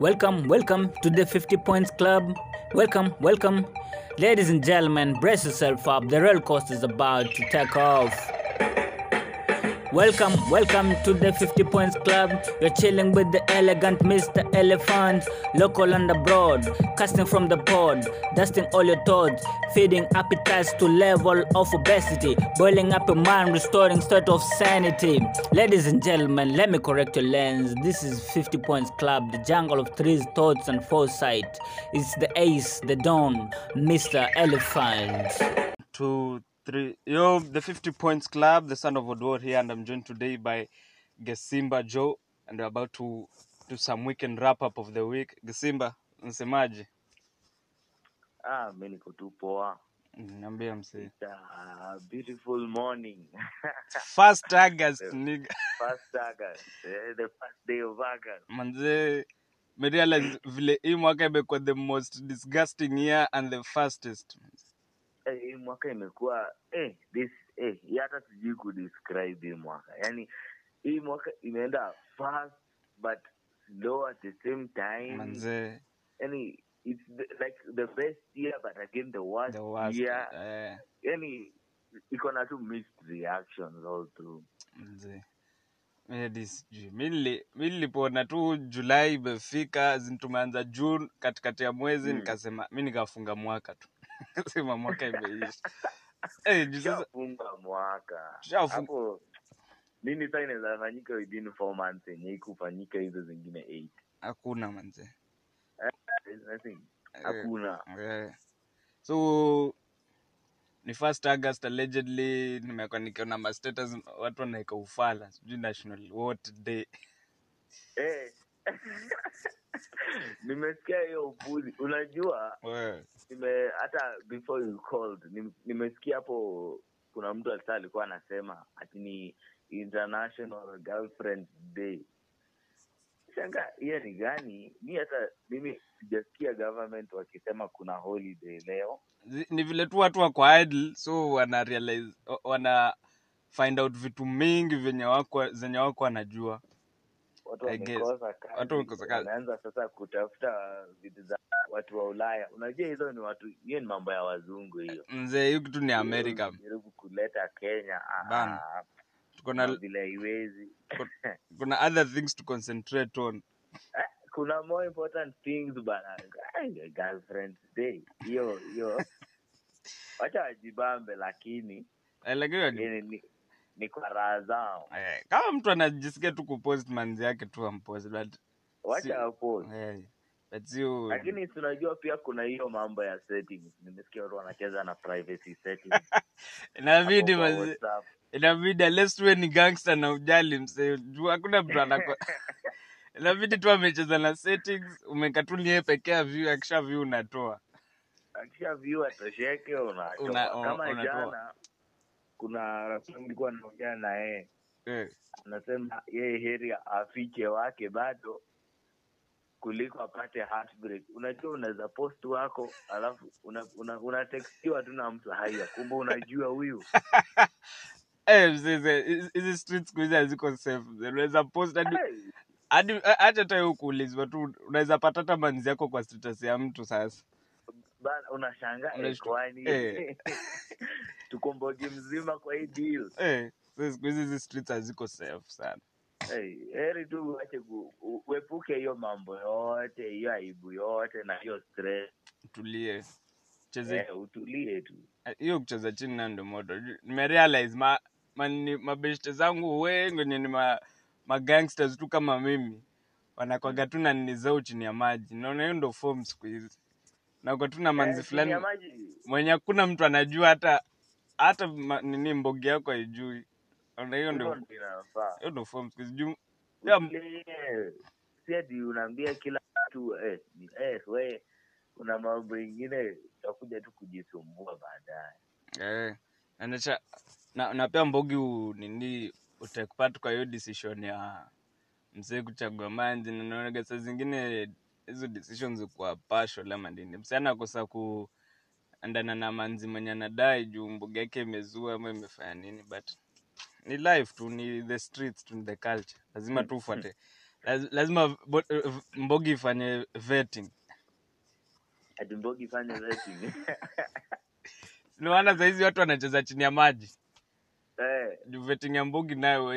Welcome, welcome to the 50 Points Club. Welcome, welcome. Ladies and gentlemen, brace yourself up. The roller coaster is about to take off. Welcome, welcome to the 50 Points Club. You're chilling with the elegant Mr. Elephant, local and abroad, casting from the pod, dusting all your thoughts, feeding appetites to level of obesity, boiling up a mind, restoring state of sanity. Ladies and gentlemen, let me correct your lens. This is 50 Points Club, the jungle of threes, thoughts, and foresight. It's the ace, the dawn, Mr. Elephant. two, three. Yo, the 50 Points Club, the son of Odwar here, and I'm joined today by Gesimba Joe, and we're about to do some weekend wrap up of the week. Gesimba, msemaji? Ah, mi niko tu poa. Niambia msee. Beautiful morning. First August, nigga. first August, eh, the first day of August. Manze, me realize vile hii mwaka imekuwa the most disgusting year and the fastest. Eh, hii mwaka imekuwa eh, this eh, hata sijui kudescribe hii mwaka. yani, hii mwaka imeenda fast but slow at the same time. Manze, yani it's the, like the best year but again the worst, the worst. year. Eh, Yani iko na tu mixed reactions all through. manze. Mi hadi sijui. Mi nili- nilipoona tu Julai imefika tumeanza June katikati ya mwezi Mm. nikasema mi nikafunga mwaka tu sema mwaka imeisha. Eh, juu mwaka hapo nini saa inaweza fanyika within four months yenye ikufanyika hizo zingine eight hakuna manze. Eh, hakuna eh. So ni first August allegedly nimekuwa nikiona ma status watu wanaeka ufala sijui national what day. eh. nimesikia hiyo upuzi. Unajua nime hata before you called nimesikia hapo kuna mtu alisa alikuwa anasema ati ni international girlfriend day. Shanga hiyo ni gani? Mi hata mimi sijasikia government wakisema kuna holiday leo. Ni vile tu watu wako idle so wana realize wana find out vitu mingi venye wako zenye wako wanajua watu wamekosa kazi sasa kutafuta vitu za watu wa ulaya. Unajua hizo ni watu hiyo ni mambo ya wazungu hiyo. Mzee hiyo kitu ni Amerika. jaribu kuleta kenya ah, Bana. ah, na vile kuna other things to concentrate on. Eh, kuna more important things bana. Eh, girlfriend day. Hiyo hiyo. Wacha wajibambe lakini. Eh, lakini ni, kwa raha zao. Eh, kama mtu anajisikia tu kupost manzi yake tu ampost but wacha Si- wapost eh, but sio lakini tunajua pia kuna hiyo mambo ya settings. Nimesikia watu wanacheza na privacy settings. Inabidi manzi inabidi unless ni gangster na ujali msee. Hakuna mtu anako inabidi tu amecheza na settings umeka tu niye pekea view akisha view unatoa. Akisha view atosheke unatoa. Una- una- kama unatoa. jana kuna rafiki yangu nilikuwa naongea na yeye eh. anasema yeye heri afiche wake bado kuliko apate heartbreak. Unajua unaweza post wako alafu unatextiwa una, una tu na mtu haya kumbe unajua huyu. Eh, hizi- street siku hizi haziko safe unaweza post hadi hadi hata hiyo kuulizwa tu unaweza pata hata manzi yako kwa status ya mtu sasa bana unashangaa eh, kwani eh. tuko mzima kwa hii deal eh, siku hizi hizi streets haziko safe sana. Hey, heri tu uache uepuke hiyo mambo yote hiyo aibu yote na hiyo stress. Utulie. Cheze eh, utulie tu. Hiyo kucheza chini na ndo moto. Nimerealize ma, ma, mabeshte zangu wengi ni ma, magangsters tu kama mimi. Wanakwaga tu na nini zao chini ya maji. Naona hiyo ndo form siku hizi nakwa tu na manzi Eh, fulani. mwenye hakuna mtu anajua hata hata nini mbogi yako haijui. Na hiyo ndio hiyo ndo form Utulie. si ati unaambia kila mtu eh, eh, we kuna mambo mengine utakuja tu kujisumbua baadaye. Eh, anacha na, na pia mbogi u, nini utakupata kwa hiyo decision ya mzee kuchagua manzi na naonaga saa zingine hizo decisions kwa partial ama nini? Msee anakosa kuandana na manzi mwenye anadai juu mbogi yake imezua ama imefanya nini but ni life tu ni the streets tu ni the culture. Lazima tu ufuate. Laz- lazima eh, mbogi ifanye vetting. Ati mbogi ifanye vetting. Niwana sahizi watu wanacheza chini ya maji. Eh. Juu vetting ya mbogi nayo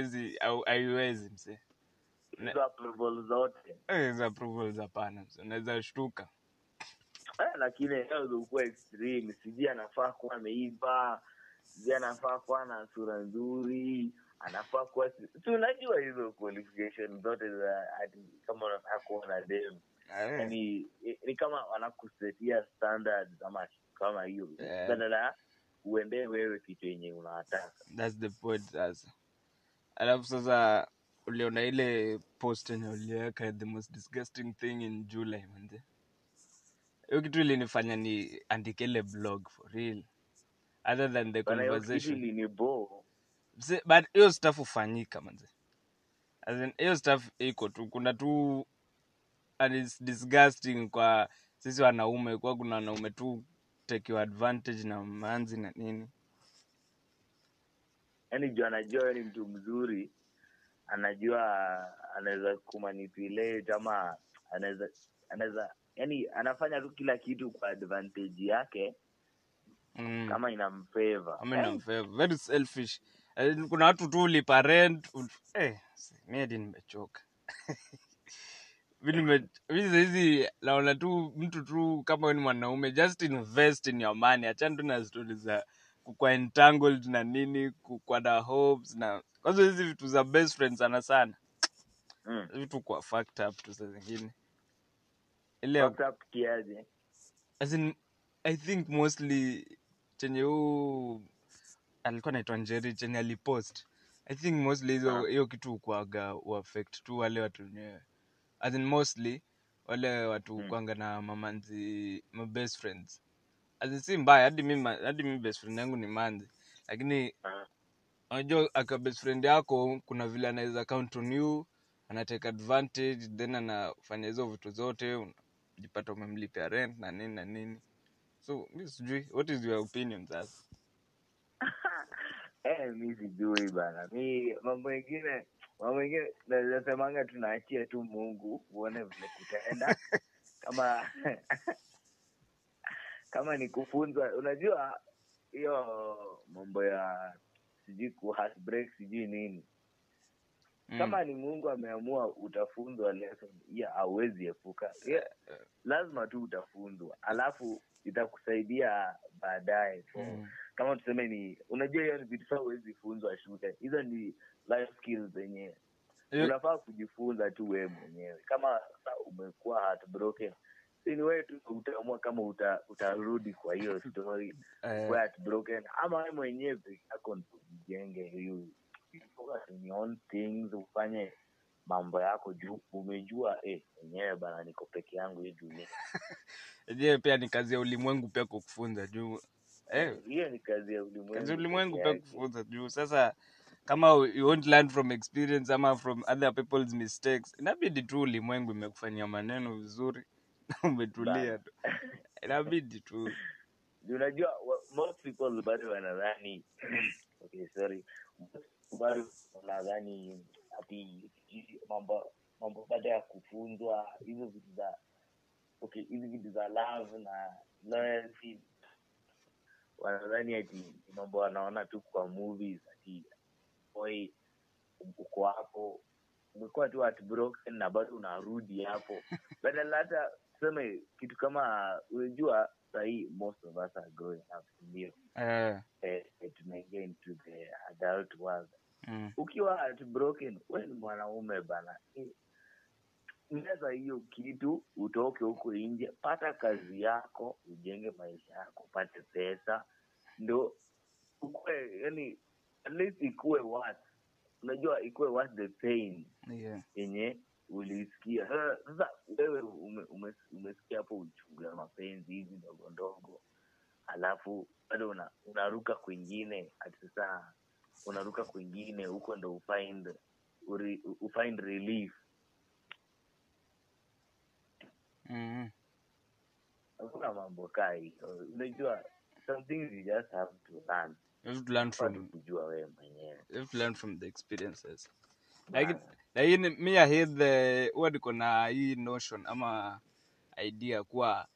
haiwezi msee hizo approval zote. Eh, hapana unaweza shtuka. Eh, lakini eneo zilikuwa extreme sijui anafaa kuwa ameiva sijui anafaa kuwa na sura nzuri anafaa kuwa si unajua hizo qualification zote za ati kama unataka kuwa na dem. Eh, yani ni kama wanakusetia standard kama kama hiyo. Yeah. uendee wewe kitu yenye unataka. That's the point sasa. Alafu sasa uliona ile post enye uliweka the most disgusting thing in july manze. Hiyo kitu ilinifanya ni andike ile blog for real. Other than the conversation. but hiyo stuff hufanyika manze. Hiyo stuff iko tu kuna tu and it's disgusting kwa sisi wanaume kuwa kuna wanaume tu take your advantage na manzi na nini. Yani juu anajua ni mtu mzuri anajua anaweza kumanipulate ama anaweza anaweza yani anafanya tu kila kitu kwa advantage yake mm. kama inamfavor I mean, I'm fair- very selfish. Eh, kuna watu tu ulipa rent eh, hadi nimechoka. Mi nime- naona tu mtu tu kama ni mwanaume just invest in your money. Achana tu na stori za kukwa entangled na nini kukwa na hopes na kwanza hizi vitu za best friend sana sana mm. vitu kwa fucked up tu saa zingine ile Fucked up kiaje as in, i think mostly chenye huu alikuwa naitwa njeri chenye alipost i think mostly hizo Ah. hiyo kitu ukwaga uaffect tu wale watu wenyewe as in mostly wale watu Mm. kwanga na mamanzi ma best friends as in si mbaya hadi mi ma- hadi mimi best friend yangu ni manzi. Lakini unajua aka best friend yako kuna vile anaweza count on you anatake advantage then anafanya hizo vitu zote unajipata umemlipia rent na nini na nini. So mi sijui what is your opinion sasa eh, mi sijui bana. Mi mambo mengine mambo mengine nawezasemanga tunaachia tu mungu uone vile kutaenda. Kama kama ni kufunzwa. Unajua hiyo mambo ya sijui ku sijui nini. Mm. kama ni mungu ameamua utafunzwa lesson hiyo, hauwezi epuka. Yeah, lazima tu utafunzwa. Alafu itakusaidia baadaye. Mm. kama tuseme ni unajua hiyo ni vitu saa huwezi funzwa shule. Hizo ni life skills zenyewe. Unafaa kujifunza tu wewe mwenyewe. Kama sa umekuwa heartbroken ni wewe tu utaamua kama uta, utarudi kwa hiyo story eh, broken ama wewe mwenyewe peke yako ndo ujenge hiyo. Ufanye mambo yako juu. Umejua eh bana niko peke yangu hii dunia enyewe pia ni kazi ya ulimwengu pia kukufunza juu. Eh, hiyo ni kazi ya ulimwengu kazi ulimwengu pia kukufunza juu. Sasa kama you won't learn from experience ama from other people's mistakes inabidi tu ulimwengu imekufanyia maneno vizuri umetulia tu. Inabidi tu. Unajua most people bado wanadhani okay sorry. Bado wanadhani ati mambo mambo baada ya kufunzwa hizo vitu za okay hizi vitu za love na loyalty. Wanadhani ati mambo wanaona tu kwa movies ati boy uko hapo. Umekuwa tu heartbroken na bado unarudi hapo. Badala hata tuseme kitu kama unajua sahii most of us are growing up ndio eh, eh, eh, tunaingia into the adult world. Mm, ukiwa heartbroken we ni mwanaume bana. Meza hiyo kitu utoke huko nje pata kazi yako ujenge maisha yako upate pesa. Ndo ukue yani at least ikuwe worth. Unajua ikuwe worth the pain yenye ulisikia Sasa- sasa wewe ume, ume, umesikia hapo uchungu ya mapenzi hizi ndogo ndogo alafu bado una, unaruka kwingine ati unaruka kwingine huko ndo ufind uri, ufind relief. Mm, hakuna mambo kaa hiyo. Unajua some things you just have to learn. You have to learn from kujua wewe mwenyewe. you have to learn from the experiences lakini lakini mi hithe huwa niko na hii notion ama idea kuwa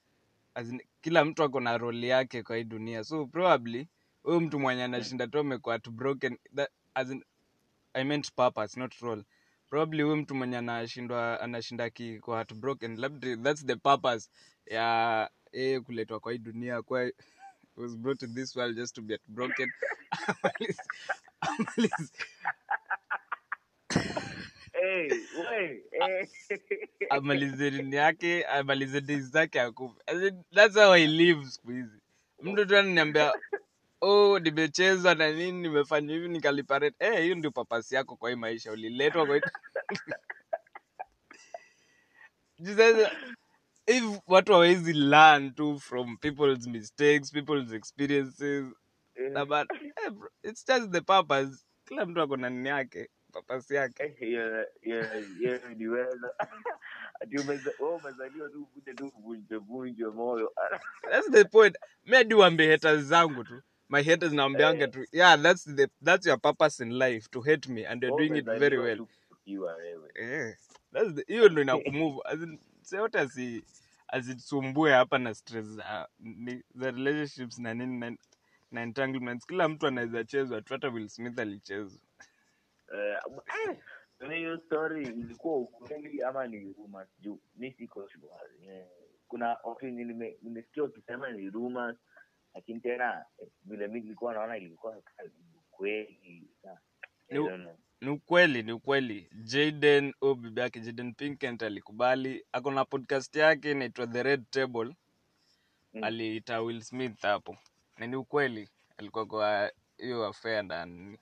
in, kila mtu ako na role yake kwa hii dunia. So probably huyu mtu mwenye anashinda tu amekuwa at broken that, as in, I meant purpose not role. Probably huyu mtu mwenye anashindwa anashinda ki kwa at broken labda that's the purpose ya yeye kuletwa kwa hii dunia kwa was brought to this world just to be at broken Amalize- eh. amalize nini yake amalize dei zake akufe that's how I live siku hizi. Mtu tu ananiambia oh nimecheza na nini nimefanya hivi nikaliparate eh hiyo ndio papasi yako kwa hii maisha uliletwa kwa sasa, if watu hawezi learn tu from people's mistakes people's experiences mm. but eh, bro, it's just the purpose. Kila mtu ako na nini yake papasi yake. Eh. Ati umezaliwa tu tu moyo. That's the point. Mi haters zangu tu. My haters naambianga tu yeah that's the that's your purpose in life to hate me and you're doing it very well. eh hiyo ndo inakumove. As azisumbue asi asitusumbue hapa na stress za relationships na nini na entanglements. Kila mtu anaweza chezwa tu hata Will Smith alichezwa Eh, eh, hiyo story ilikuwa ukweli ama ni rumors juu mi siko Eh, kuna nimesikia ukisema ni rumors lakini tena eh, vile mi nilikuwa naona ilikuwa ukweli. Ni- ukweli ni ukweli. Jaden o bibi yake jaden pinkent alikubali. Ako na podcast yake inaitwa the red table. Mm. aliita will smith hapo. Na ni ukweli alikuwa kwa hiyo afea ndani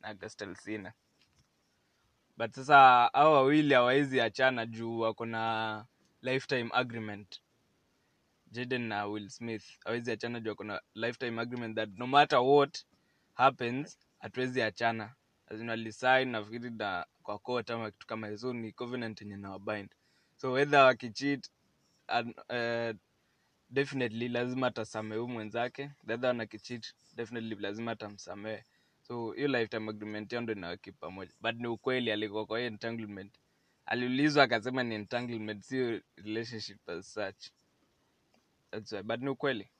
na Gastel Sina but sasa hao wawili hawawezi achana juu wako na lifetime agreement. Jaden na will smith hawezi achana juu wako na lifetime agreement that no matter what happens hatuwezi achana. Walisign nafikiri na kwa court ama kitu kama hizo ni covenant yenye na so whether wakicheat uh, definitely lazima atasamehe huu mwenzake. The other definitely lazima atamsamehe so hiyo lifetime agreement yao ndo inawaki pamoja. But ni ukweli alikuwa kwa hiyo entanglement. Aliulizwa akasema ni entanglement sio relationship as such. That's why. but ni ukweli.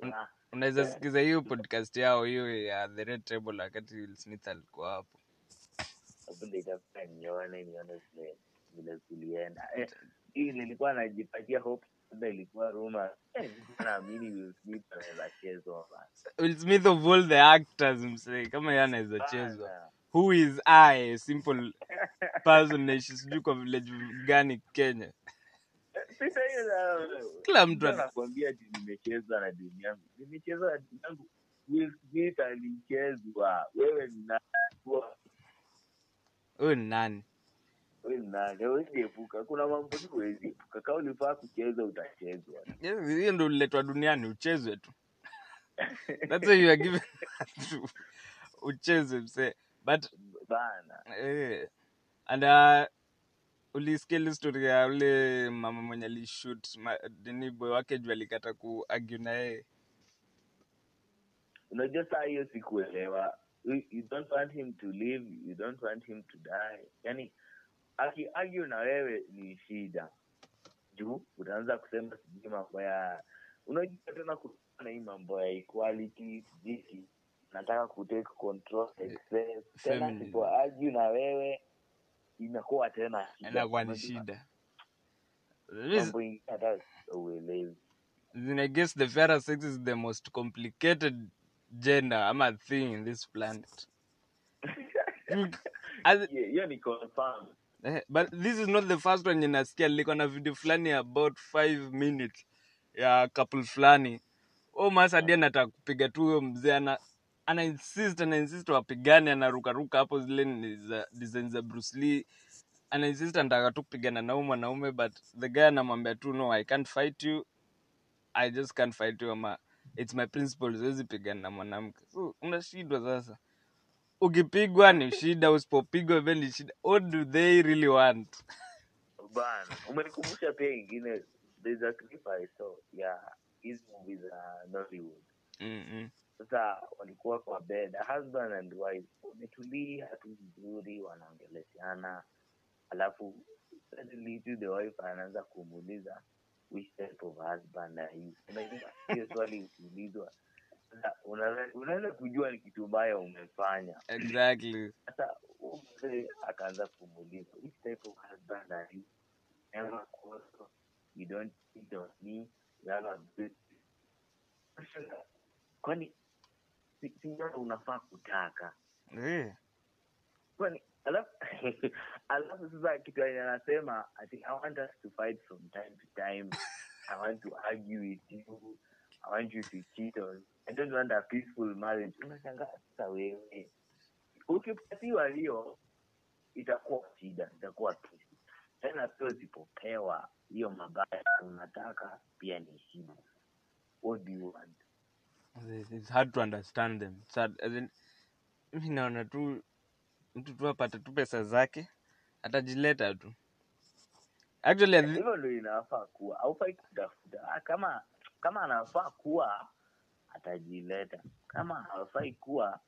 Un- Ah, unaweza sikiza hiyo podcast yao hiyo ya the red table wakati Will Smith alikuwa hapo. Vile Eh, hii nilikuwa najipatia hope labda ilikuwa rumors eh, Will Smith of all the actors msee. Kama yeye anaweza chezwa. Who is I? Simple person naishi sijui kwa village gani Kenya. Kila mtu anakuambia ati nimecheza na dini yangu. Nimecheza na dini yangu. Will Smith alichezwa. Wewe ni nani? Huyu ni nani wewe nani? Huwezi epuka kuna mambo tu huwezi epuka kama ulifaa kucheza utachezwa. Hiyo ndo uliletwa duniani uchezwe tu. That's why you are given to ucheze but bana. Eh, and uh, ulisikia ile story ya ule mama mwenye alishut dini boy wake juu alikata kuargue na yeye. Unajua saa hiyo sikuelewa. You, you don't want him to live you don't want him to die. Yani akiargue na wewe ni shida. Juu utaanza kusema sijui mambo ya unajua tena kutana hii mambo ya equality sijiki nataka kutake control excess tena Feminism. sipoargue na wewe inakuwa tena inakuwa ni shida. mambo ingine hata uelewi I guess the fairer sex is the most complicated gender ama thing in this planet. Hiyo ni confirm Eh, but this is not the first one yenye nasikia liko na video fulani about 5 minutes ya couple fulani. O masadi anataka kupiga tu huyo mzee ana ana insist ana insist wapigane anarukaruka hapo zile design za Bruce Lee. Ana insist anataka tu kupigana na mwanaume but the guy anamwambia tu no I can't fight you. I just can't fight you ama it's my principle siwezi pigana na mwanamke. So unashindwa sasa ukipigwa ni shida usipopigwa pia ni shida. What do they really want? Bana umenikumbusha pia ingine there's a clip I saw ya hizi movie za Nollywood sasa walikuwa kwa bed husband and wife wametulia tu vizuri wanaongeleshana alafu suddenly tu the wife anaanza kumuuliza which type of husband are you? Unajua hiyo swali ukiulizwa unaweza kujua ni kitu mbaya umefanya. Exactly. Hata mzee akaanza kumuuliza which type of husband are you? Never quarrel you don't cheat on me. You have a good kwani si si unafaa kutaka. Eh, kwani alafu alafu sasa kitu anasema ati i want us to fight from time to time. I want to argue with you i want you to cheat on i don't want a peaceful marriage unashangaa sasa wewe. Ukipatiwa hiyo itakuwa shida itakuwa kesi tena pia usipopewa hiyo mabaya unataka pia ni shida. What do you want? It's hard to understand them. It's as in, mi naona tu mtu tu apate tu pesa zake atajileta tu. Actually hivyo inafaa kuwa. Aufai kutafuta. Kama kama anafaa kuwa atajileta. Kama hafai kuwa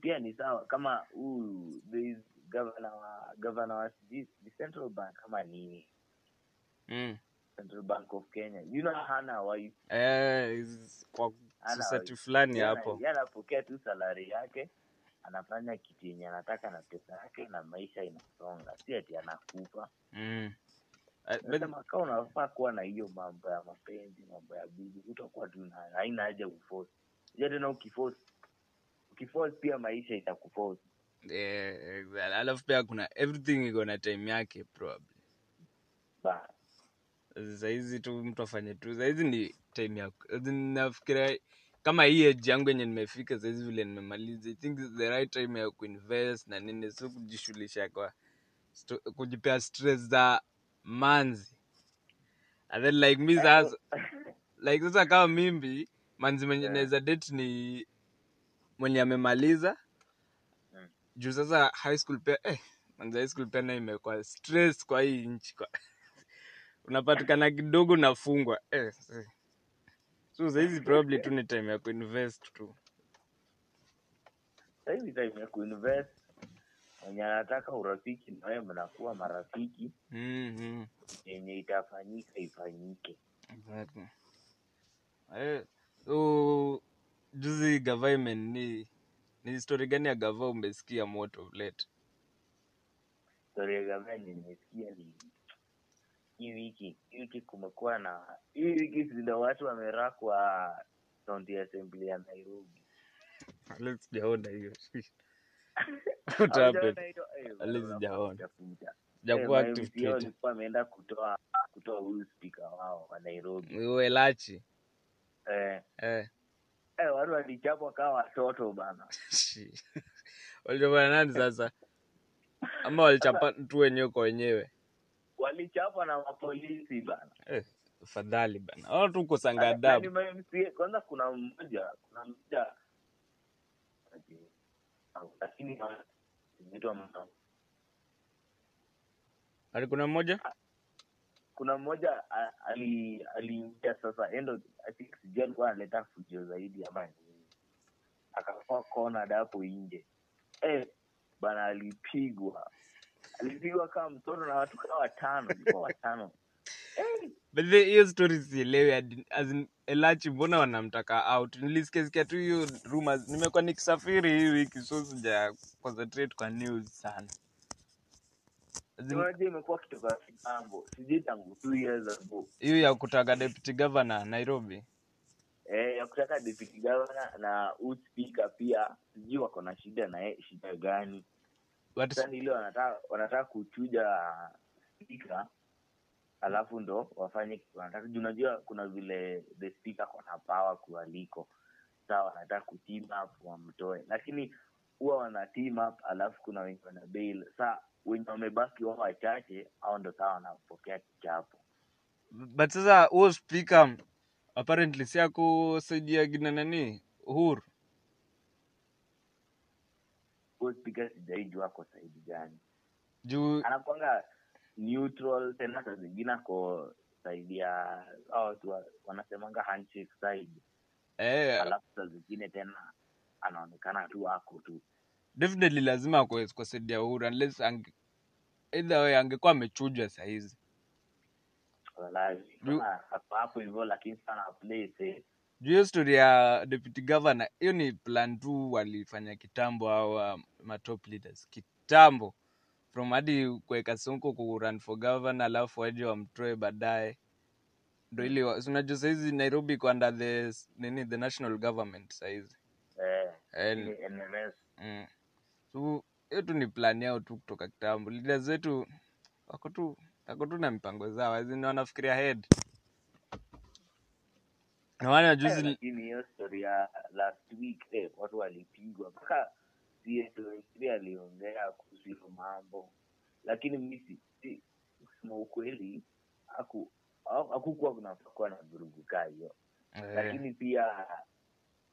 pia ni sawa. Kama huyu gavana wa central bank. Kama nini? Mm. central bank of kenya. You know hana wife. Eh, kwa society fulani hapo. yeye anapokea tu salari yake anafanya kitu yenye anataka na pesa yake na maisha inasonga. Si ati anakufa mm. Eh, unafaa kuwa na hiyo mambo ya mapenzi mambo ya bibi utakuwa tu haina haja uforce ja tena ukiforce ukiforce pia maisha itakuforce. Yeah, exactly. alafu pia kuna everything iko na time yake probably. Ba. Tu mtu afanye tu sahizi ni time ya as nafikiria kama hii age yangu yenye nimefika sahizi vile nimemaliza i think it's the right time ya kuinvest na nini si kujishughulisha kwa kujipea stress za manzi and then like mi sasa like sasa kama mimbi manzi mwenye Yeah. naweza date ni mwenye amemaliza Mm. juu sasa high school pia eh, manzi high school pia na imekuwa stress kwa hii nchi kwa unapatikana kidogo unafungwa eh, eh. so sahizi probably tu ni time ya kuinvest tu sahizi time ya kuinvest mwenye anataka urafiki na wewe mnakuwa marafiki mm-hmm. yenye itafanyika ifanyike exactly. eh, so juzi gava imen ni ni story gani ya gava umesikia moto late? late ya gava nimesikia ni hii wiki hii wiki kumekuwa na hii wiki zile watu wamerakwa kaunti assembly ya nairobi sijaona hiyo Eh, Eh, walikuwa wameenda kutoa kutoa huyu spika wao wa nairobi Lachi. eh, Eh. eh, watu walichapwa kama watoto bana walichapana nani sasa? Ama walichapa tu wenyewe kwa wenyewe? walichapwa na mapolisi bana Eh, fadhali bana. Hao tu kosanga adabu. kwanza kuna mmoja kuna mmoja lakini inaitwa ma- Ali kuna mmoja? kuna mmoja ali- aliingia sasa endo I think sijui alikuwa analeta fujo zaidi ama nini. Akakuwa kona hapo nje. Eh bana alipigwa. Alipigwa kama mtoto na watu kaa watano ilikuwa watano But the- hiyo story sielewi as in Elachi mbona wanamtaka out? nilisikesikia tu hiyo rumors. Nimekuwa nikisafiri hii wiki so sija concentrate kwa news sana. Hiyo ya kutaka deputy governor Nairobi. eh, ya kutaka deputy governor na huu speaker pia sijui wako na shida na yeye shida gani ile wanataka wanataka kuchuja speaker alafu ndo wafanye wanataka juu unajua kuna vile the speaker kona power kualiko saa wanataka ku team up wamtoe. Lakini huwa wana team up alafu kuna wenye wana bail. Saa wenye wamebaki wao wachache au ndo saa wanapokea kichapo. But sasa huo speaker apparently si akusaidia gina nani? Uhuru. huo speaker sijaijua ako saidi gani. Juu anakwanga neutral tena saa zingine ako saidi ya watu wanasemanga handshake side. Eh, alafu saa zingine tena anaonekana tu ako tu. Definitely lazima akwe kwa saidi ya Uhuru unless ange, either way angekuwa amechujwa sahizi Walai, Ju- kama ako hapo hivyo lakini sana play safe. Juu hiyo story ya deputy governor hiyo ni plan tu walifanya kitambo au matop leaders. Kitambo from hadi kuweka sonko ku run for governor alafu waje wamtoe baadaye. Ndo ili unajua sahizi nairobi iko under the nini the national government sahizi eh, Eh, ile mm. so hiyo tu ni plan yao tu kutoka kitambo. Leaders zetu wako tu wako tu na mipango zao. Azini wanafikiria head na wale Eh, juzi lakini hiyo story ya last week eh, watu walipigwa. Mpaka CS23 aliongea kuhusu hiyo mambo. Lakini mi kusema ukweli haku- haku- hakukuwa kunafaa kuwa na vurugu kaa hiyo. Eh, lakini pia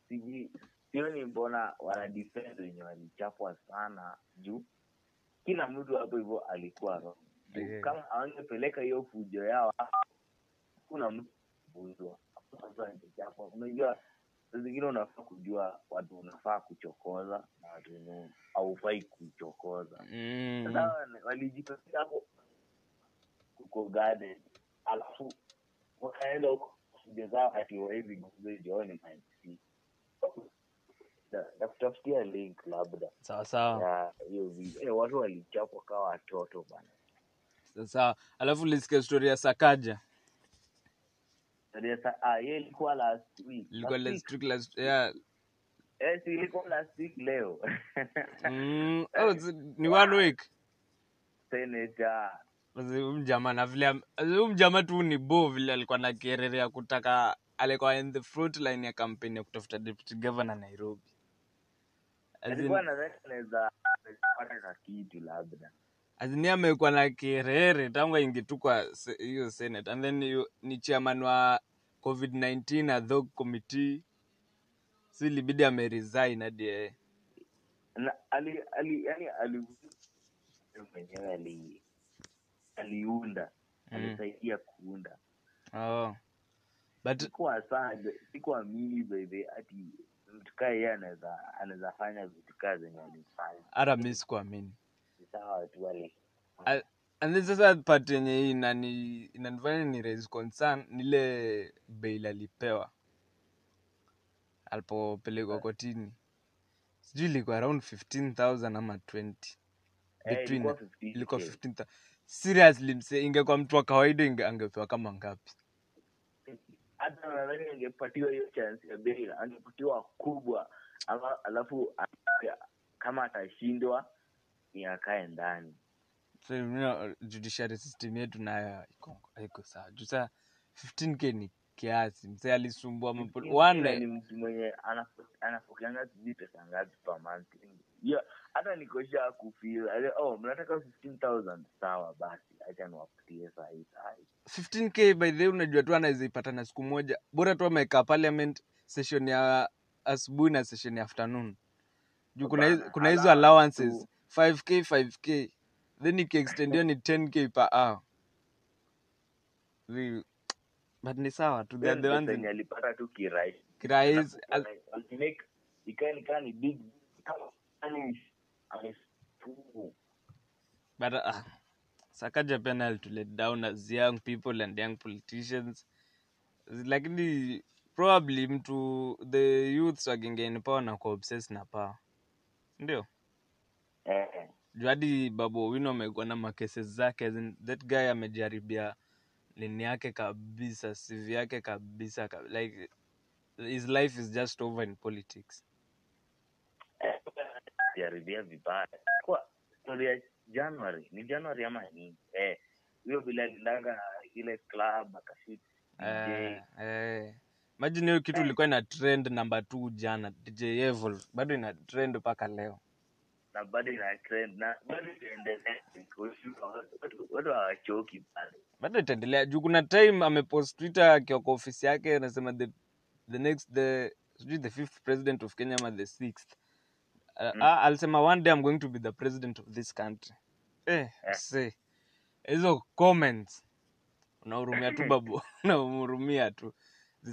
sijui sioni mbona wanadefend wenye walichapwa sana juu. Kila mtu hapo hivyo alikuwa. Juu Eh. kama hawangepeleka hiyo fujo yao kuna mtu Hakuna mtu angechapwa unajua zingine unafaa kujua watu unafaa kuchokoza na watu haufai kuchokoza. Mm, sasa wana- hapo kuko garden alafu wakaenda huko kuja zao ati wawezi guzo jioni nakutafutia link labda. Sawa sawa. Hiyo video. Eh, watu walichapwa kawa watoto bana. Sawa alafu lisikia story ya sakaja Hiyo ilikuwa last week ilikuwa Last week. last yeah ilikuwa last week leo. Mm, oh, ni one week Senator na vile am- huyu tu ni bo vile alikuwa na kerere ya kutaka alikuwa in the front line ya kampeni ya kutafuta deputy governor Nairobi. Alikuwa nadhani anaweza anaweza pata kitu labda as amekwa amekuwa na kerere tangu ingitukwa tu hiyo senate. And then yu- ni chairman wa covid 19 ad hoc committee. Si libidi ameresign hadi yeye. Ali ali yani ali mwenyewe ali aliunda. Mm. alisaidia kuunda. Oh. but sikuwa mili baby ati mtu kaa yeye anaweza anaweza fanya vitu kaa zenye alifanya. Hata mi sikuamini. Ni sawa tu wale A- and sasa part yenye inani inanifanya ni raise concern nile bail alipewa alipopelekwa kotini. Sijui ilikuwa around 15000 ama 20 Eh, between hey, ilikuwa 15000 seriously mse ingekuwa mtu wa kawaida inge, angepewa kama ngapi? Hata nadhani angepatiwa hiyo chance ya bail angepatiwa kubwa ama alafu kama atashindwa ni akae ndani. So you know, judiciary system yetu nayo iko haiko sawa. Juu saa 15k ni kiasi. Mse alisumbua ni mtu mwenye anapokeanga sijui pesa ngapi pa month. Hiyo hata nikosha kufil oh mnataka 15000 sawa basi acha niwapatie sahii sahii 15k by the way unajua tu anaweza ipata na siku moja. Bora tu ameweka parliament session ya asubuhi na session ya afternoon. Juu kuna, hizo- allowances. 5k 5k then ikiextendiwa ni 10k per hour. The, but ni sawa tu the ones alipata tu kirahisi ni big but uh, sakaja pia to let down as young people and young politicians. Lakini probably mtu the youths wakingeni power na kuwa obsessed na pawa ndio eh, juu hadi babu owino amekuwa na makese zake as in, that guy amejaribia nini yake kabisa cv yake kabisa ka, like his life is just over in politics. Eh, jaribia vibaya. Kwa story ya january ni january ama nini? Eh hiyo bila alindanga ile club akashit eh, eh. imagine hiyo kitu ilikuwa ina trend number 2 jana dj evil bado ina trend mpaka leo na bado ina trend na bado itaendelea. Watu- hawachoki bado bado itaendelea. Juu kuna time amepost twitter akiwa kwa ofisi yake anasema the, the next the sijui the fifth president of kenya ama the sixth. Uh, Mm. alisema one day i'm going to be the president of this country. Eh, yeah. see. Hizo comments. Unahurumia tu babu. Unahurumia tu.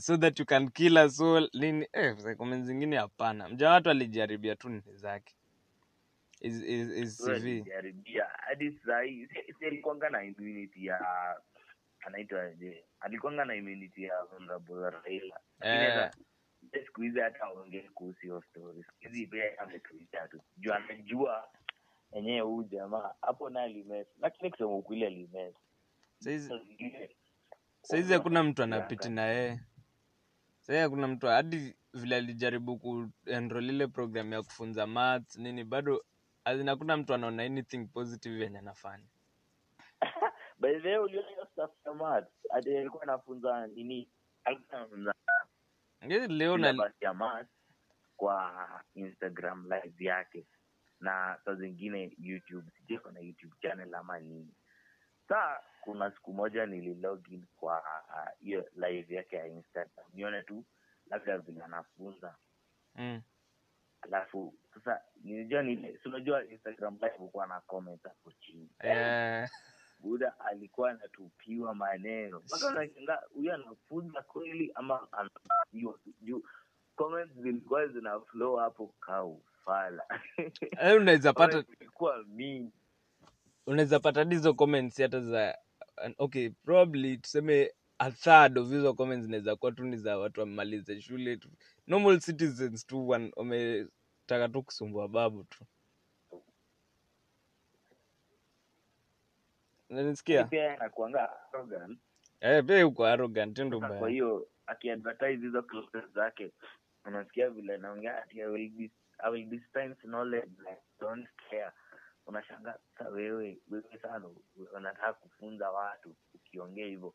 So that you can kill us all. Nini? Eh, comments zingine hapana. Mja watu alijaribia tu nini zake is, is, is CV hadi sahii. Si si alikuanga na immunity ya anaitwa alikuanga na immunity ya honorable raila. Eh. siku hizi hata aongee kuhusu hiyo stori, siku hizi pia ametuita tu. Juu anajua enyewe huu jamaa hapo naye limes lakini kusema ukweli alimesa saizi hakuna mtu anapiti na yeye. Sahii hakuna mtu. Hadi vile alijaribu kuendro ile program ya kufunza maths nini bado hakuna mtu anaona anything positive yenye anafanya. By the way uliona hiyo stuff ya maths ati alikuwa anafunza nini? Alikuwa anafunza Ngezi leo na ya maths kwa instagram live yake na saa zingine youtube. Sijui kuna youtube channel ama nini. Saa kuna siku moja nililogin kwa hiyo hiyo live yake ya instagram. Nione tu labda vile anafunza. Mm. Alafu sasa nilijua ni si unajua instagram live hukuwa na comment hapo chini. Yeah. buda alikuwa anatupiwa maneno. Mpaka unashangaa huyu anafunza kweli ama anatupiwa tu juu comments zilikuwa zina flow hapo kaufala eh, unaweza pata Comments mingi. Unaweza pata hizo comments hata za okay probably tuseme a third of hizo comments zinaweza kuwa tu ni za watu wamemaliza shule tu. Normal citizens tu wametaka tu kusumbua babu tu. Nanisikia pia anakuanga arrogant. eh, pia yuko arrogant ndo Sasa kwa hiyo akiadvertise hizo classes zake unasikia vile naongea ati I will be I will dispense knowledge like don't care. Unashangaa wewe wewe sana unataka kufunza watu ukiongea hivyo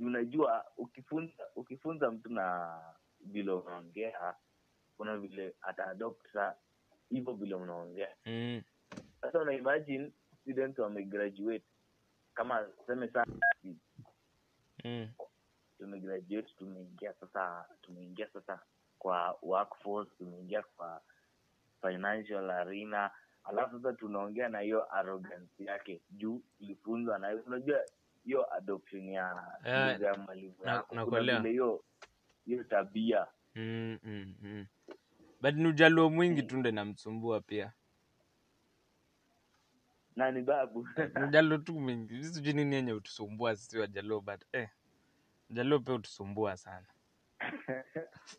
unajua ukifunza ukifunza mtu na vile unaongea kuna vile ataadopta hivyo vile unaongea. Mm. sasa una imagine student wamegraduate kama tuseme sana mm. tumegraduate tumeingia sasa tumeingia sasa kwa workforce tumeingia kwa financial arena. Alafu sasa tunaongea na hiyo arrogance yake. Juu ilifunzwa na unajua hiyo adoption ya Eh, lugha ya mwalimu yako. Nakuelewa. hiyo hiyo tabia. Mm, mm, mm. but ni ujaluo mwingi tu ndo namsumbua pia. Nani babu. Ni ujaluo tu mwingi. Sijui nini yenye utusumbua sisi wajaluo but eh, ujaluo pia utusumbua sana.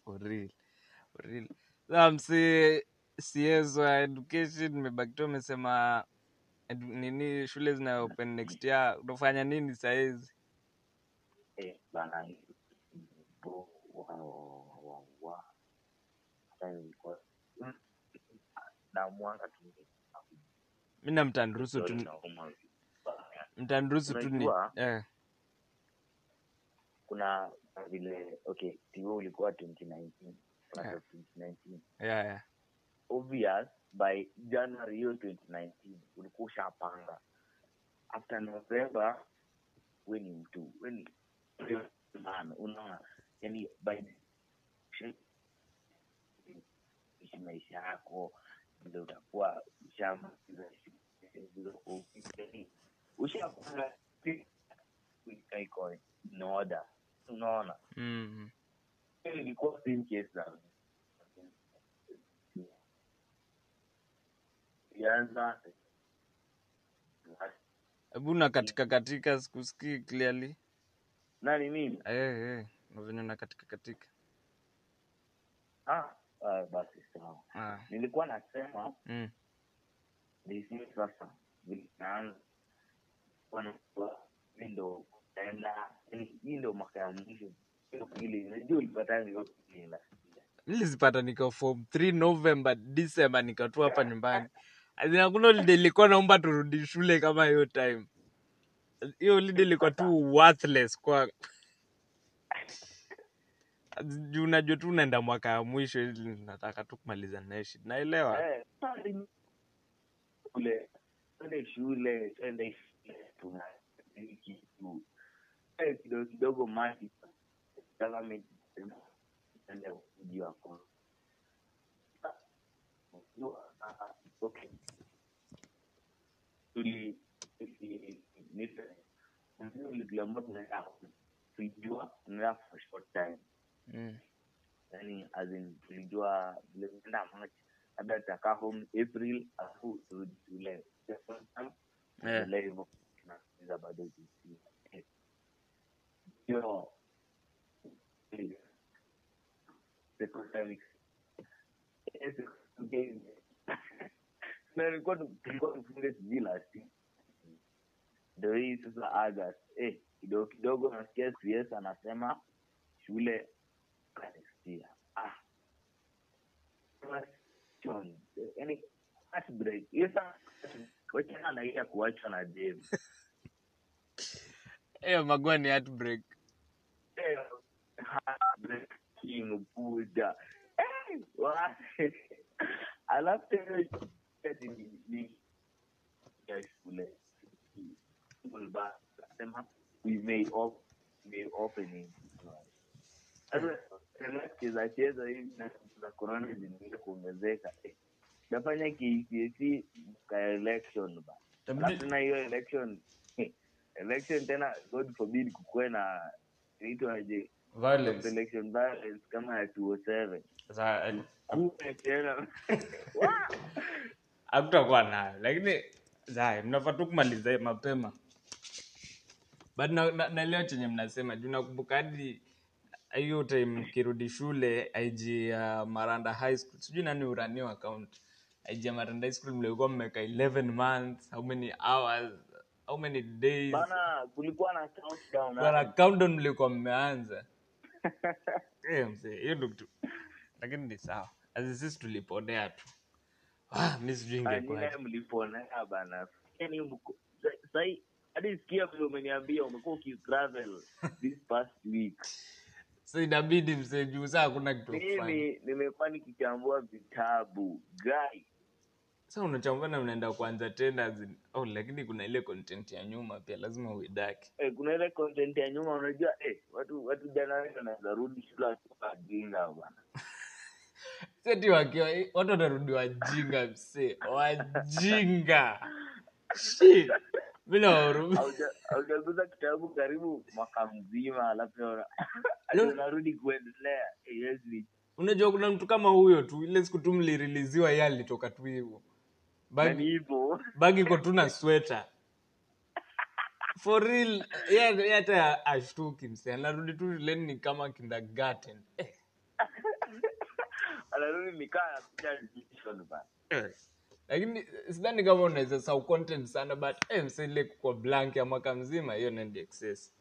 For real. For real. Msi CS wa education nimebaki tu amesema nini shule zina open next year? Utafanya nini sahizi Eh, bana bo- wa- wa- wa- hata nilikuwa- Mm, na mwanga tu. Mi na mtanruhusu tu ni eh, kuna vile okay ulikuwa 2019 Yeah. 2019 yeah, yeah. obvious by january hiyo 2019 ulikuwa ushapanga after november we ni mtu we ni man unaona yani by ishi maisha yako vile utakuwa ushamaliza ushapanga iko in order unaona? Mm. ilikuwa same case na ilianza hebu na katika katika sikusikii clearly. Nani mimi eh, eh, na na katika katika. Ah, ah, basi sawa. Ah. nilikuwa nasema mm. sasa vinaanza mi ndo naenda hii ndo mwaka ya mwisho hiyo pili nasikia nilizipata niko form 3 november december nikatua hapa nyumbani hakuna holiday ilikuwa naomba turudi shule kama hiyo time. Hiyo holiday ilikuwa tu worthless kwa juu unajua tu unaenda mwaka ya mwisho ili nataka tu kumaliza naye shida, naelewa? Eh, Eh, kidogo kidogo tuli tuli- nita- tulijua tunaenda tulijua tunaenda for short time. Mm. yani as in tulijua vile tunaenda march labda tutakaa home april alafu turudi shule Second term, Yeah. tuendelee hivyo tunasikiza bado GC. Eh. hiyo eh, second term eh, second term. Na nilikuwa tu- tulikuwa tufunge sijui last ndo hii sasa august eh, kidogo kidogo nasikia CS anasema shule next. Ah. Question. Heartbreak. Hiyo sasa wachana na kuachwa na Dave. hiyo magua ni heartbreak heartbreak king Buddha. Eh, alafu tena eti ni- ni ya shule. kulba sema we may op- may opening. Sasa cheza cheza hivi na za corona zinaenda kuongezeka Eh, nafanya KCSE ka election ba. Tena hiyo election election tena god forbid kukuwe na inaitwaje violence. Election violence kama ya 207 Sasa, eh, kuwe tena hakutakuwa nayo. Lakini zaya mnafaa tu kumaliza mapema. But na, na, chenye mnasema. Juu nakumbuka hadi hiyo time kirudi shule ig ya maranda high school. Sijui nani uraniwa account. Ig ya maranda high school mlikuwa mmeka 11 months. How many hours? How many days? Bana kulikuwa na countdown bana countdown mlikuwa mmeanza. Eh, mzee hiyo kitu. Lakini ni sawa. Sisi tuliponea tu ah, mi sijui ingekuwaje anyine mliponea bana. Yani mko sai hadi sikia vile umeniambia umekuwa ukitravel this past week. So inabidi msee juu saa hakuna kitu kufanya mimi nimekuwa nikichambua vitabu gai sa unachambua na unaenda kuanza tena oh, lakini kuna ile content ya nyuma pia lazima uidaki. Eh, kuna ile content ya nyuma unajua eh, watu watu jana wanaweza rudi shule wakiwa bwana seti wakiwa watu wanarudi wajinga msee wajinga. Hauja- kitabu karibu mwaka mzima alafu unarudi kuendelea. Unajua kuna mtu kama huyo tu ile siku tu mliriliziwa ye alitoka tu hivo bagi hivyo. iko tu na sweta for real. Hata ashtuki msee. Anarudi tu shuleni ni kama kindergarten. Eh. Anarudi mikaa nakuja bana Eh. lakini sidhani kama unaweza sau content sana but eh, kwa blank ya mwaka mzima hiyo nendi excess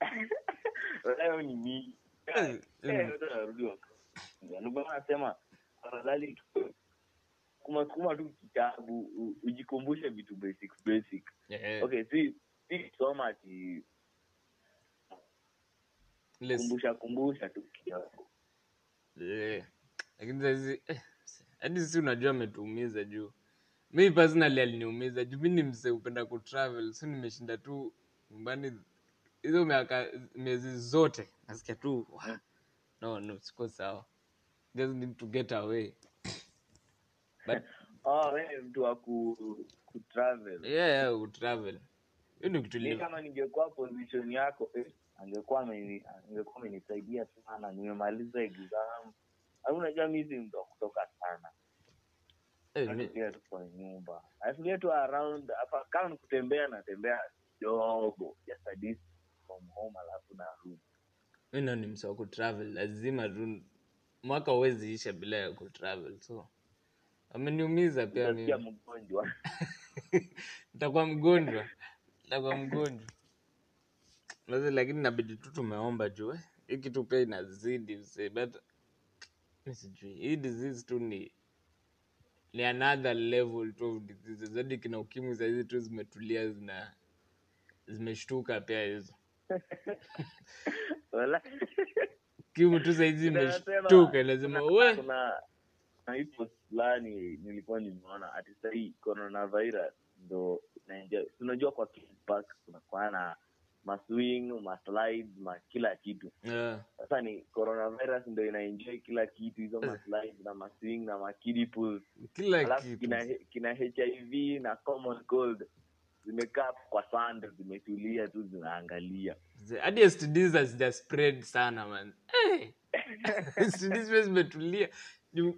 leo ni mingi Eh, Eh, ndio nasema afadhali kumasukuma tu kitabu ujikumbushe vitu basic basic yeah. okay si si ati kumbusha kumbusha tu kidogo yeah. Lakini saizi eh, hadi sisi unajua ametuumiza juu. Mi personally aliniumiza juu mi ni msee upenda kutravel so nimeshinda tu nyumbani hizo miaka miezi zote nasikia tu "Wah, no no siko sawa. Just need to get away. But oh wewe mtu wa ku kutravel yeah, yeah utravel hiyo ni kitu mi kama ningekuwa position yako eh, angekuwa ameni- angekuwa amenisaidia sana nimemaliza exam au jamii mi si kutoka sana. Eh, tu kwa nyumba. Natulia tu around hapa kama kutembea natembea kidogo just a distance from home alafu narudi mi nao ni msa wa kutravel lazima tu mwaka huwezi isha bila ya kutravel so. Ameniumiza pia mimi. mgonjwa. Nitakuwa mgonjwa. Nitakuwa mgonjwa. Lakini nabidi tu tumeomba juu eh, hii kitu pia inazidi but sijui. Hii disease tu ni ni another level tu of diseases hadi kina ukimwi sahizi tu zimetulia zina zimeshtuka pia hizo. Kimu tu sahizi imeshtuka lazima we post fulani nilikuwa nimeona ati sahii coronavirus ndo naingia unajua kwa kuna park kunakuwa na maswing maslides ma kila kitu. Yeah. sasa ni coronavirus ndo inaenjoy kila kitu hizo maslides na maswing na makidi pools. Kila alafu kitu. kina, kina hiv na common cold. Zimekaa kwa sand zimetulia tu zinaangalia. Hadi STDs hazija spread sana man. Hey. STDs zimetulia.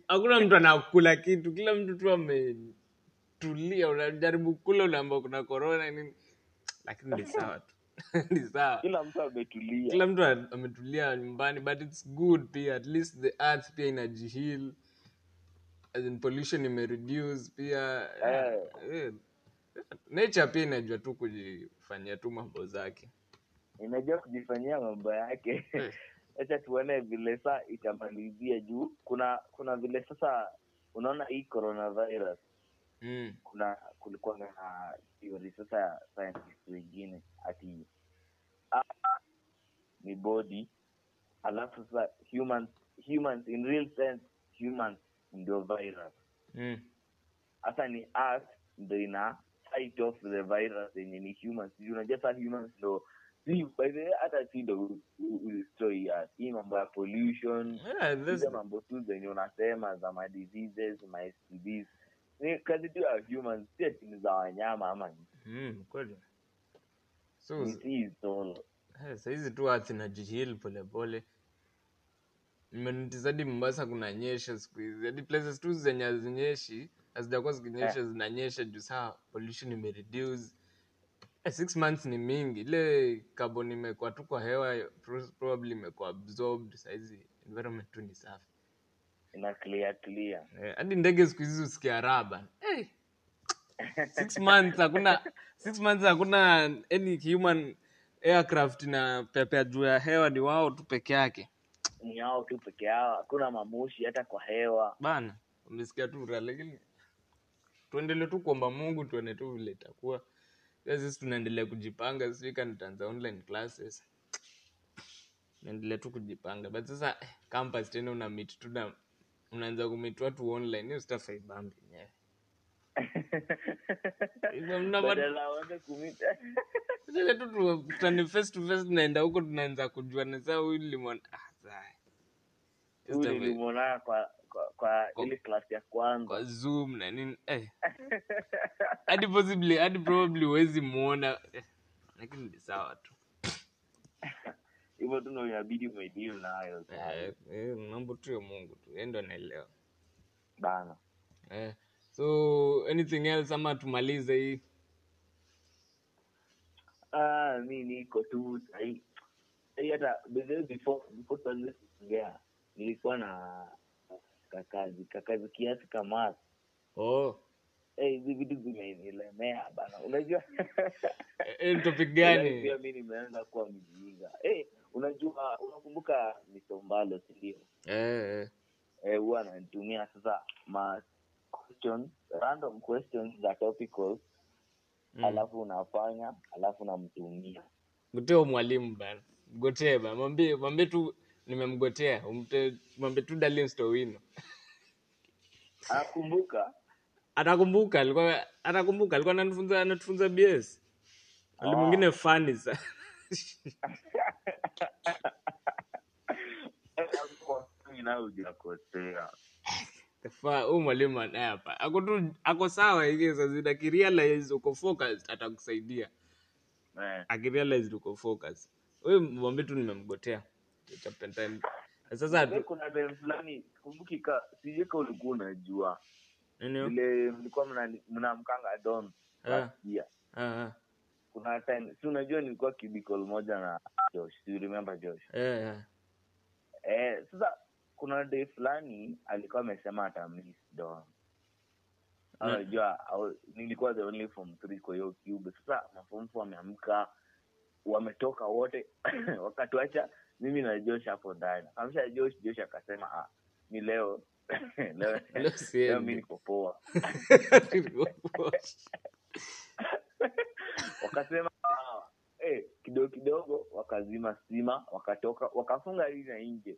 Hakuna mtu anakula kitu. Kila mtu tu ametulia. Unajaribu kula unaamba kuna corona nini? Lakini ni sawa tu ni sawa. Kila mtu ametulia. Kila mtu ametulia nyumbani but it's good pia. At least the earth pia inajihil pollution imereduce pia. Eh. eh, nature pia inajua tu kujifanyia tu mambo zake. Inajua kujifanyia mambo yake. Acha tuone vile saa itamalizia juu. Kuna kuna vile sasa unaona hii coronavirus. Mm. kuna kulikuwa na theory sasa ya scientist wengine ati ah, ni body. Alafu sasa humans humans in real sense humans ndio virus. Mm. hasa ni us ndo ina fight off the virus yenye ni humans. Unajua saa humans ndo si by the way, hata si ndo destroy hii mambo ya pollution Yeah, mambo tu zenye unasema za madiseases ma STDs ni kazi tu ya humans sio timu za wanyama ama mm, kweli. So eh, sahizi tu earth inajihil polepole. Nimenotice hadi mombasa kunanyesha siku hizi. Hadi places tu zenye hazinyeshi hazijakuwa zikinyesha zinanyesha juu saa pollution imereduce. Eh, six months ni mingi. Ile carbon imekuwa tu kwa hewa pro- probably imekuwa absorbed sahizi environment tu ni safi ina clear clear. Eh, hadi ndege siku hizi usikia raba hey. six months hakuna six months hakuna any human aircraft na pepea juu ya hewa ni wao tu peke yake. Ni wao tu peke yao hakuna mamushi hata kwa hewa. Bana umesikia tu lakini tuendelee tu kuomba mungu tuone tu vile itakuwa. Sisi tunaendelea kujipanga sijui kama online classes. Naendelea tu kujipanga but sasa eh, campus tena una meet tu na unaanza kumit watu online hiyo yenyewe. Tu tukutane face to face tunaenda huko tunaanza kujuana. Saa huyu limon ah, nilimwonaa kwa kwa, kwa ile class ya kwanza. kwa zoom na nini eh. hadi possibly hadi probably huwezi muona eh. lakini ni sawa tu hivyo tu ndo inabidi umedili nayo eh, eh, mambo tu ya mungu tu. Yeye ndo anaelewa. Bana. Eh. so anything else ama tumalize hii? Ah mi niko tu hata before before tuanze kuongea nilikuwa na kakazi kakazi kiasi kama oh. Eh, hizi vitu zimenilemea bana. Unajua? Eh, eh, topic pia gani? mi nimeanza kuwa mjinga. Eh, unajua unakumbuka misombalo sindio eh, eh. eh, huwa ananitumia sasa ma questions random questions za topical Mm. alafu unafanya alafu namtumia. Goteo mwalimu bana. Mgotee bana. Mwambie mwambie tu nimemgotea mwambie tu Darlene Stowino. Anakumbuka? Atakumbuka alikuwa atakumbuka alikuwa anatufunza anatufunza BS Mwalimu mwingine fani sana huyu mwalimu hapa. Ako tu ako sawa hivi sasa akirealize uko focused atakusaidia. Eh, akirealize uko focused. Wewe mwambie tu nimemgotea. Chapter time. Sasa kuna time fulani kumbuki ka sijui ka ulikuwa unajua. Ile mlikuwa mnamkanga don Ah. last year. Ah ah kuna time si unajua nilikuwa cubicle moja na josh si remember josh? Yeah. eh. eh, sasa kuna day fulani alikuwa amesema atamiss don. Na- unajua nilikuwa the only form three kwa hiyo cube. Sasa mafomfu wameamka wametoka wote wakatuacha mimi na josh hapo ndani. Kamsha josh josh akasema ah, ni leo leo Leo niko poa wakasema hawa eh, kidogo kidogo. Wakazima stima wakatoka wakafunga hili na nje.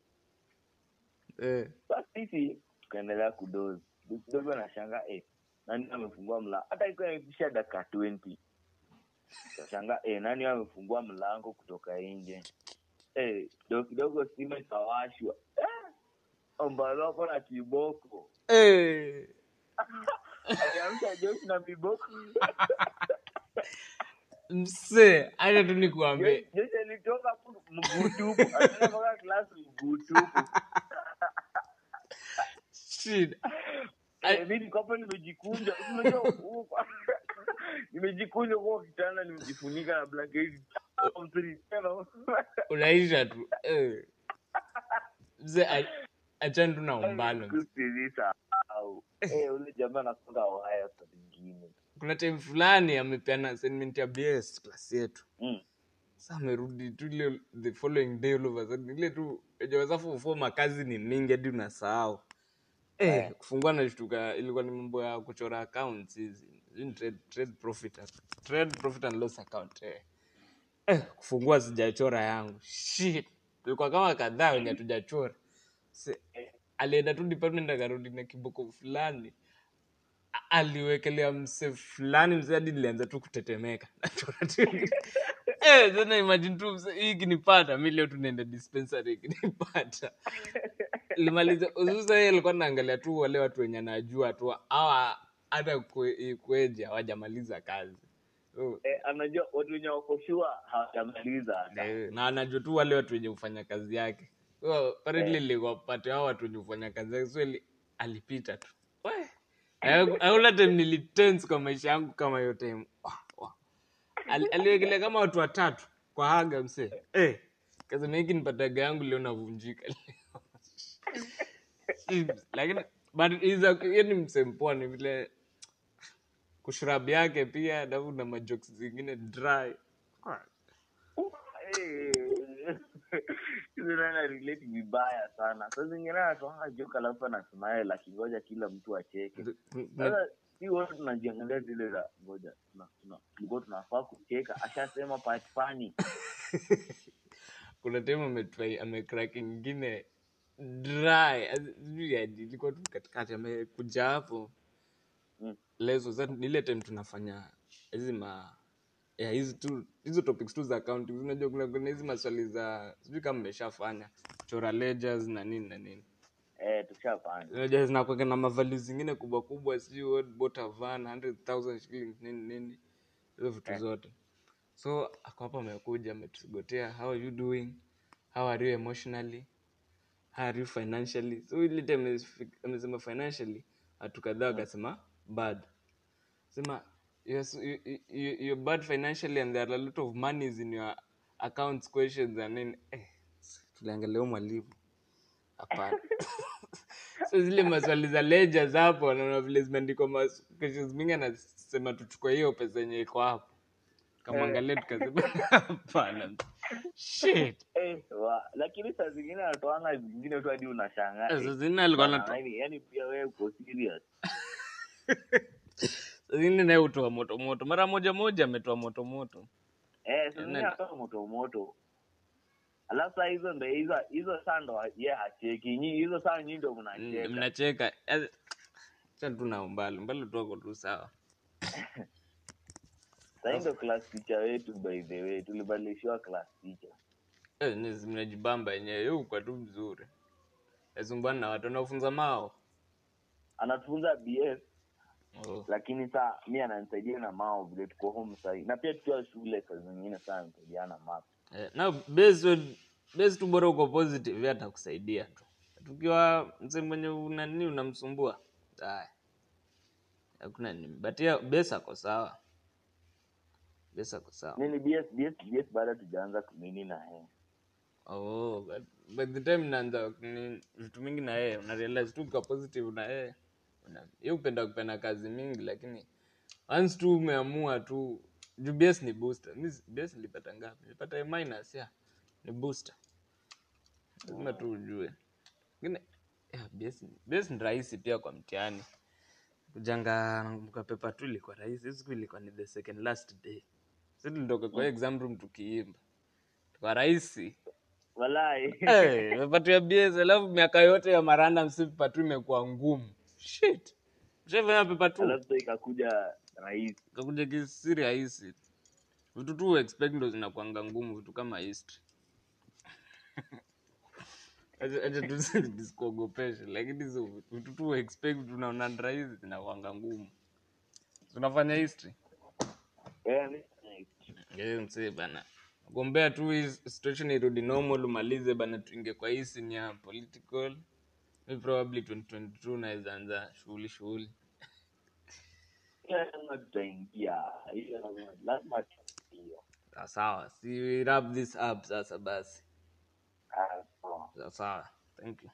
Eh. Sisi tukaendelea kudozi. Kidogo kidogo nashanga eh, nani amefungua mlango? Hata ilikuwa imepisha dakika 20 kashanga eh, nani amefungua mlango kutoka nje? Eh, kidogo kidogo stima ikawashwa. Eh, ombaloko na kiboko. Eh. Aliamsha joshi na viboko msee acha tu nikuambie shit Eh, nimejikunja. Kwa- nimejikunja kwa kitanda nimejifunika na blanketi. Unaisha tu eh. mzee a- tu na. Au. Eh, ule jamaa anafunga waya saa. Kuna time fulani amepeana assignment ya bs class yetu. Mm. sa amerudi tu ile the following day all of a sudden ile tu ejaweza fufua makazi ni mingi hadi unasahau. Eh, kufungua nashtuka ilikuwa ni mambo ya kuchora accounts hizi. Trade, trade profit trade profit and loss account eh. Eh, kufungua sijachora yangu. Shit. Tulikuwa kama kadhaa wenye hatujachora. Alienda tu department akarudi na kiboko fulani aliwekelea mse fulani mse hadi nilianza tu kutetemeka. Eh, imagine tu mse, hii ikinipata mi leo tunaenda dispensary limaliza ususa yeye alikuwa naangalia tu wale watu wenye anajua tu awa hata kwe- kweje hawajamaliza kazi. Eh, anajua watu wenye wako hawajamaliza eh, na anajua tu wale watu wenye ufanya kazi yake. So, apparently liwapate hao watu wenye ufanya kazi yake so alipita tu. We, haku- hakuna time nilitense kwa maisha yangu kama hiyo time. Aliwekelea kama watu watatu kwa haga msee. Eh, kasema hiki nipataga yangu leo navunjika leo. Lakini but ni vile. Kushrab yake pia alafu na majoks zingine dry hizo naye na relate vibaya sana. Saa zingine anatoanga joke alafu anasmile akingoja kila mtu acheke. Sasa si wote tunajiangalia zile za ngoja tulikuwa tunafaa kucheka, ashasema part fani kuna time ametry amecrack ingine dry ilikuwa tu katikati amekuja hapo Mm. leso ile time tunafanya hizi ma hizi tu hizo topics tu za accounting. Unajua kuna kuna hizi maswali za sijui kama mmeshafanya. Chora ledgers na nini na nini. Eh, tushafanya. na mavalu zingine kubwa kubwa sijui what bought a van 100,000 shillings nini nini. Hizo vitu zote. So ako hapa amekuja ametugotea how are you doing? How are you emotionally? How are you financially? So ile time amesema financially watu kadhaa wakasema bad. Sema yes, you, you, you, you're bad financially and there are a lot of monies in your accounts questions and then eh, tuliangalia mwalimu. Hapana. So zile maswali za ledgers hapo naona vile zimeandikwa questions mingi anasema tuchukue hiyo pesa yenye iko hapo. Kamwangalia tukasema hapana. Shit. Eh, wa, lakini saa zingine anatoanga zingine tu hadi unashangaa. saa zingine alikuwa anatoa yaani- yaani pia wewe uko serious. Zingine naye hutoa moto moto mara moja moja ametoa moto moto Eh, zingine moto moto. Alafu saa hizo ndo hizo hizo saa ndo ye hacheki. Nyi hizo saa nyi ndo Mm, mnacheka. mnacheka cha acha tu na umbali umbali tu wako tu sawa ndo class teacher wetu by the way. Tulibadilishiwa class teacher. Eh, mnajibamba yenyewe yuko tu mzuri nasumbana na watu anafunza mao Anatufunza BS oh. lakini saa mi ananisaidia na mao vile tuko home sahii. Na pia tukiwa shule saa zingine saa ananisaidiana math eh, na base base tu bora uko positive atakusaidia tu. Tukiwa mzee mwenye unani unamsumbua. Haya hakuna nini. But yeah, ako sawa. Base ako sawa. Nini BS BS BS baada tujaanza kunini na yeye. Oh but by the time naanza vitu mingi na yeye una realize tu kwa positive na yeye una yeye upenda kupenda kazi mingi lakini once tu umeamua tu juu BS ni booster. Mi BS nilipata ngapi? Nilipata A minus ya ni booster. Lazima tu ujue. Lakini BS BS ni rahisi pia kwa mtihani. Kujanga nakumbuka pepa tu ilikuwa rahisi. Siku ilikuwa ni the second last day. Sisi tulitoka kwa exam room tukiimba. Kwa rahisi. Walai. Eh, umepatiwa BS alafu miaka yote ya maranda msi imekuwa ngumu shit. Ushafanya pepa tu? Alafu ikakuja rahisi. Rahisi. Vitu tu expect ndo zinakwanga ngumu vitu kama history Acha- acha lakini vitu tu expect tunaona rahisi zinakuanga ngumu. Tunafanya history. Eh, msee bana. Gombea tu situation irudi normal umalize bana tuinge kwa hii sini ya political probably 2022 naweza anza shughuli shughuli lazima tutaingia hiyo lazima tutaingia sawa si we wrap this up sasa basi sawa sawa thank you